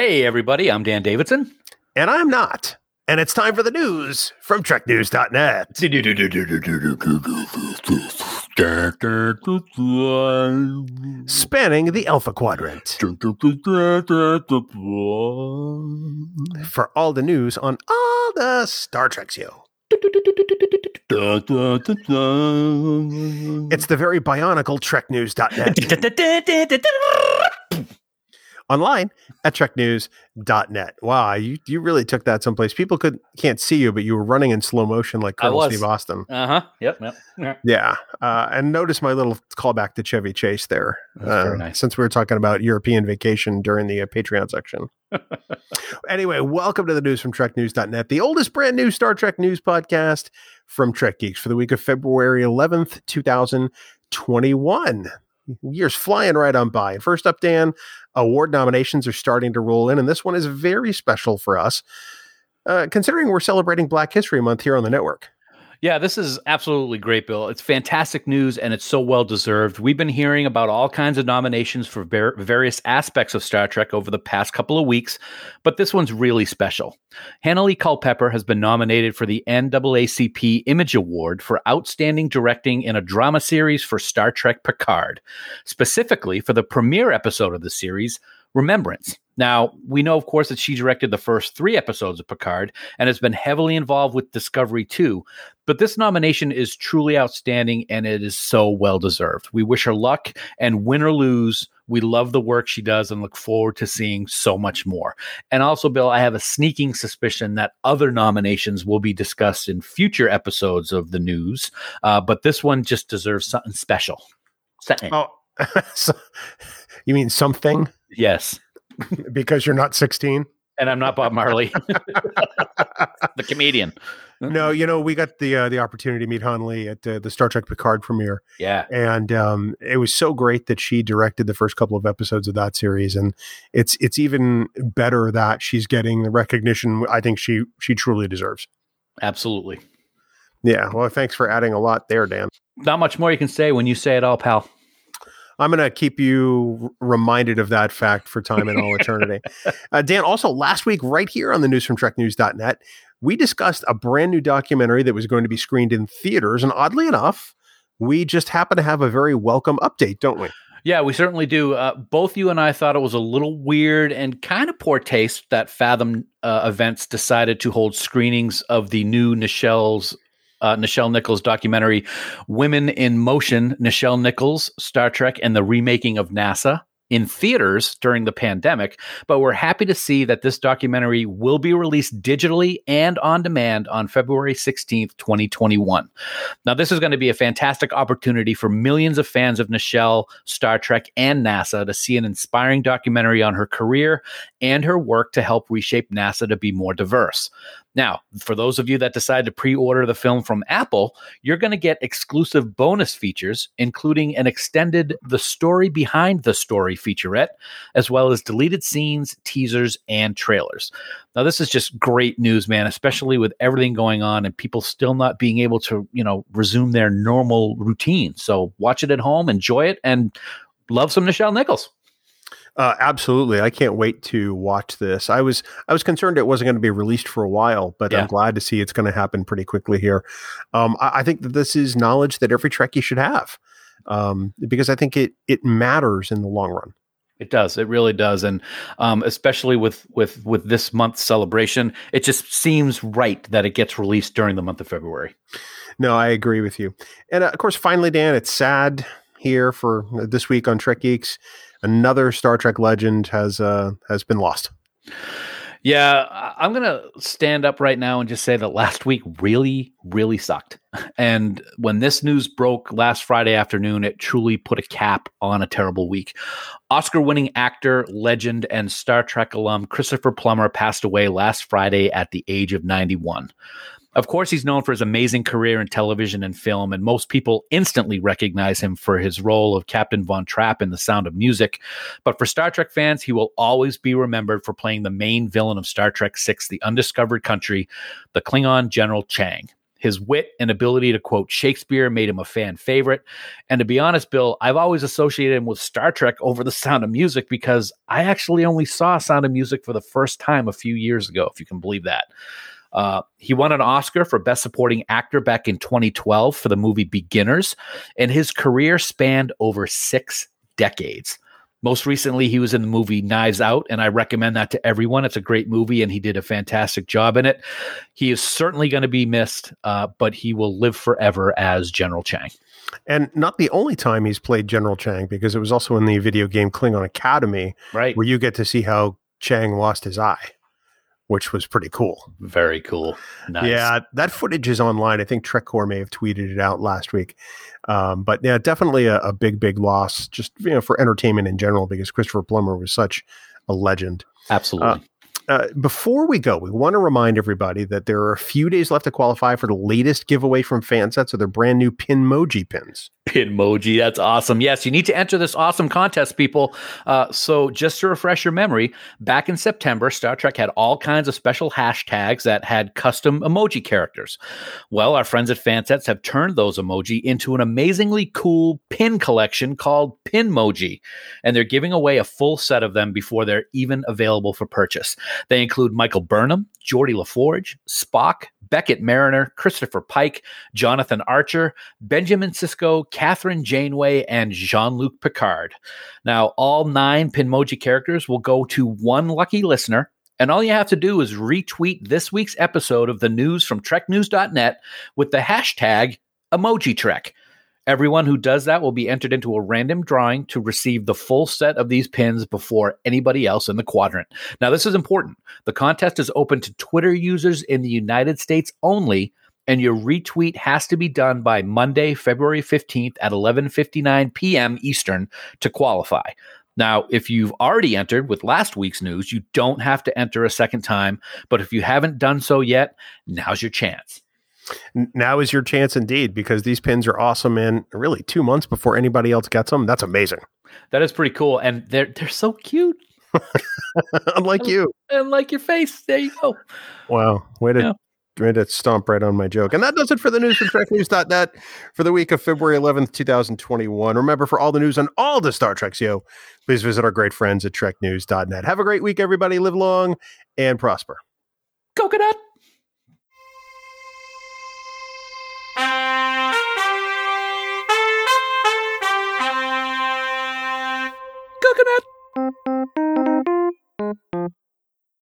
Hey, everybody, I'm Dan Davidson. And I'm not. And it's time for the news from TrekNews.net. Spanning the Alpha Quadrant. For all the news on all the Star Trek show. It's the very bionicle TrekNews.net. Online at TrekNews.net. Wow, you, you really took that someplace. People could can't see you, but you were running in slow motion like Colonel. Steve Austin. Uh huh. Yep. Yep. Yeah, uh, and notice my little callback to Chevy Chase there. Uh, nice. Since we were talking about European vacation during the uh, Patreon section. anyway, welcome to the news from TrekNews.net, the oldest brand new Star Trek news podcast from Trek Geeks for the week of February 11th, 2021. Year's flying right on by. And first up, Dan, award nominations are starting to roll in, and this one is very special for us, uh, considering we're celebrating Black History Month here on the network. Yeah, this is absolutely great, Bill. It's fantastic news and it's so well deserved. We've been hearing about all kinds of nominations for var- various aspects of Star Trek over the past couple of weeks, but this one's really special. Hanelle Culpepper has been nominated for the NAACP Image Award for Outstanding Directing in a Drama Series for Star Trek Picard, specifically for the premiere episode of the series, Remembrance. Now, we know, of course, that she directed the first three episodes of Picard and has been heavily involved with Discovery 2, but this nomination is truly outstanding and it is so well deserved. We wish her luck, and win or lose, we love the work she does and look forward to seeing so much more. And also, Bill, I have a sneaking suspicion that other nominations will be discussed in future episodes of the news, uh, but this one just deserves something special. Something. Oh, so, you mean something Yes. because you're not 16? And I'm not Bob Marley, the comedian. No, you know we got the uh, the opportunity to meet Hanelle at uh, the Star Trek Picard premiere, Yeah. and um, it was so great that she directed the first couple of episodes of that series, and it's it's even better that she's getting the recognition I think she she truly deserves. Absolutely. Yeah, well, thanks for adding a lot there, Dan. Not much more you can say when you say it all, pal. I'm going to keep you reminded of that fact for time and all eternity. Uh, Dan, also last week, right here on the news from TrekNews.net, we discussed a brand new documentary that was going to be screened in theaters. And oddly enough, we just happen to have a very welcome update, don't we? Yeah, we certainly do. Uh, both you and I thought it was a little weird and kind of poor taste that Fathom uh, Events decided to hold screenings of the new Nichelle's uh, Nichelle Nichols documentary, Women in Motion, Nichelle Nichols, Star Trek, and the Remaking of NASA. In theaters during the pandemic, but we're happy to see that this documentary will be released digitally and on demand on February 16th, 2021. Now, this is going to be a fantastic opportunity for millions of fans of Nichelle, Star Trek, and NASA to see an inspiring documentary on her career and her work to help reshape NASA to be more diverse. Now, for those of you that decide to pre order the film from Apple, you're going to get exclusive bonus features, including an extended The Story Behind the Story featurette, as well as deleted scenes, teasers, and trailers. Now, this is just great news, man, especially with everything going on and people still not being able to, you know, resume their normal routine. So watch it at home, enjoy it, and love some Nichelle Nichols. Uh, absolutely, I can't wait to watch this. I was I was concerned it wasn't going to be released for a while, but Yeah. I'm glad to see it's going to happen pretty quickly here. Um, I, I think that this is knowledge that every Trekkie should have, um, because I think it it matters in the long run. It does. It really does, and um, especially with with with this month's celebration, it just seems right that it gets released during the month of February. No, I agree with you. And uh, of course, finally, Dan, it's sad here for this week on Trek Geeks. Another Star Trek legend has uh, has been lost. Yeah, I'm going to stand up right now and just say that last week really, really sucked. And when this news broke last Friday afternoon, it truly put a cap on a terrible week. Oscar winning actor, legend, and Star Trek alum Christopher Plummer passed away last Friday at the age of 91. Of course, he's known for his amazing career in television and film, and most people instantly recognize him for his role of Captain Von Trapp in The Sound of Music. But for Star Trek fans, he will always be remembered for playing the main villain of Star Trek VI The Undiscovered Country, the Klingon General Chang. His wit and ability to quote Shakespeare made him a fan favorite. And to be honest, Bill, I've always associated him with Star Trek over The Sound of Music because I actually only saw Sound of Music for the first time a few years ago, if you can believe that. Uh, he won an Oscar for Best Supporting Actor back in 2012 for the movie Beginners, and his career spanned over six decades. Most recently, he was in the movie Knives Out, and I recommend that to everyone. It's a great movie, and he did a fantastic job in it. He is certainly going to be missed, uh, but he will live forever as General Chang. And not the only time he's played General Chang, because it was also in the video game Klingon Academy, right? Where you get to see how Chang lost his eye which was pretty cool. Very cool. Nice. Yeah, that footage is online. I think Trekcore may have tweeted it out last week. Um, but yeah, definitely a, a, big, big loss just you know for entertainment in general because Christopher Plummer was such a legend. Absolutely. Uh, uh, before we go, we want to remind everybody that there are a few days left to qualify for the latest giveaway from Fansets of their brand new Pinmoji pins. Pinmoji, that's awesome. Yes, you need to enter this awesome contest, people. Uh, so, just to refresh your memory, back in September, Star Trek had all kinds of special hashtags that had custom emoji characters. Well, our friends at Fansets have turned those emoji into an amazingly cool pin collection called Pinmoji, and they're giving away a full set of them before they're even available for purchase. They include Michael Burnham, Geordi LaForge, Spock, Beckett Mariner, Christopher Pike, Jonathan Archer, Benjamin Sisko, Kathryn Janeway, and Jean Luc Picard. Now, all nine Pinmoji characters will go to one lucky listener. And all you have to do is retweet this week's episode of the news from TrekNews.net with the hashtag Emoji Trek. Everyone who does that will be entered into a random drawing to receive the full set of these pins before anybody else in the quadrant. Now, this is important. The contest is open to Twitter users in the United States only, and your retweet has to be done by Monday, February 15th at 11:59 p.m. Eastern to qualify. Now, if you've already entered with last week's news, you don't have to enter a second time, but if you haven't done so yet, now's your chance now is your chance indeed because these pins are awesome and really two months before anybody else gets them. That's amazing. That is pretty cool. And they're they're so cute. Unlike you. And like your face. There you go. Wow. Way to yeah. way to stomp right on my joke. And that does it for the news from TrekNews.net for the week of February 11th, 2021. Remember, for all the news on all the Star Treks, yo, please visit our great friends at TrekNews.net. Have a great week, everybody. Live long and prosper. Coconut.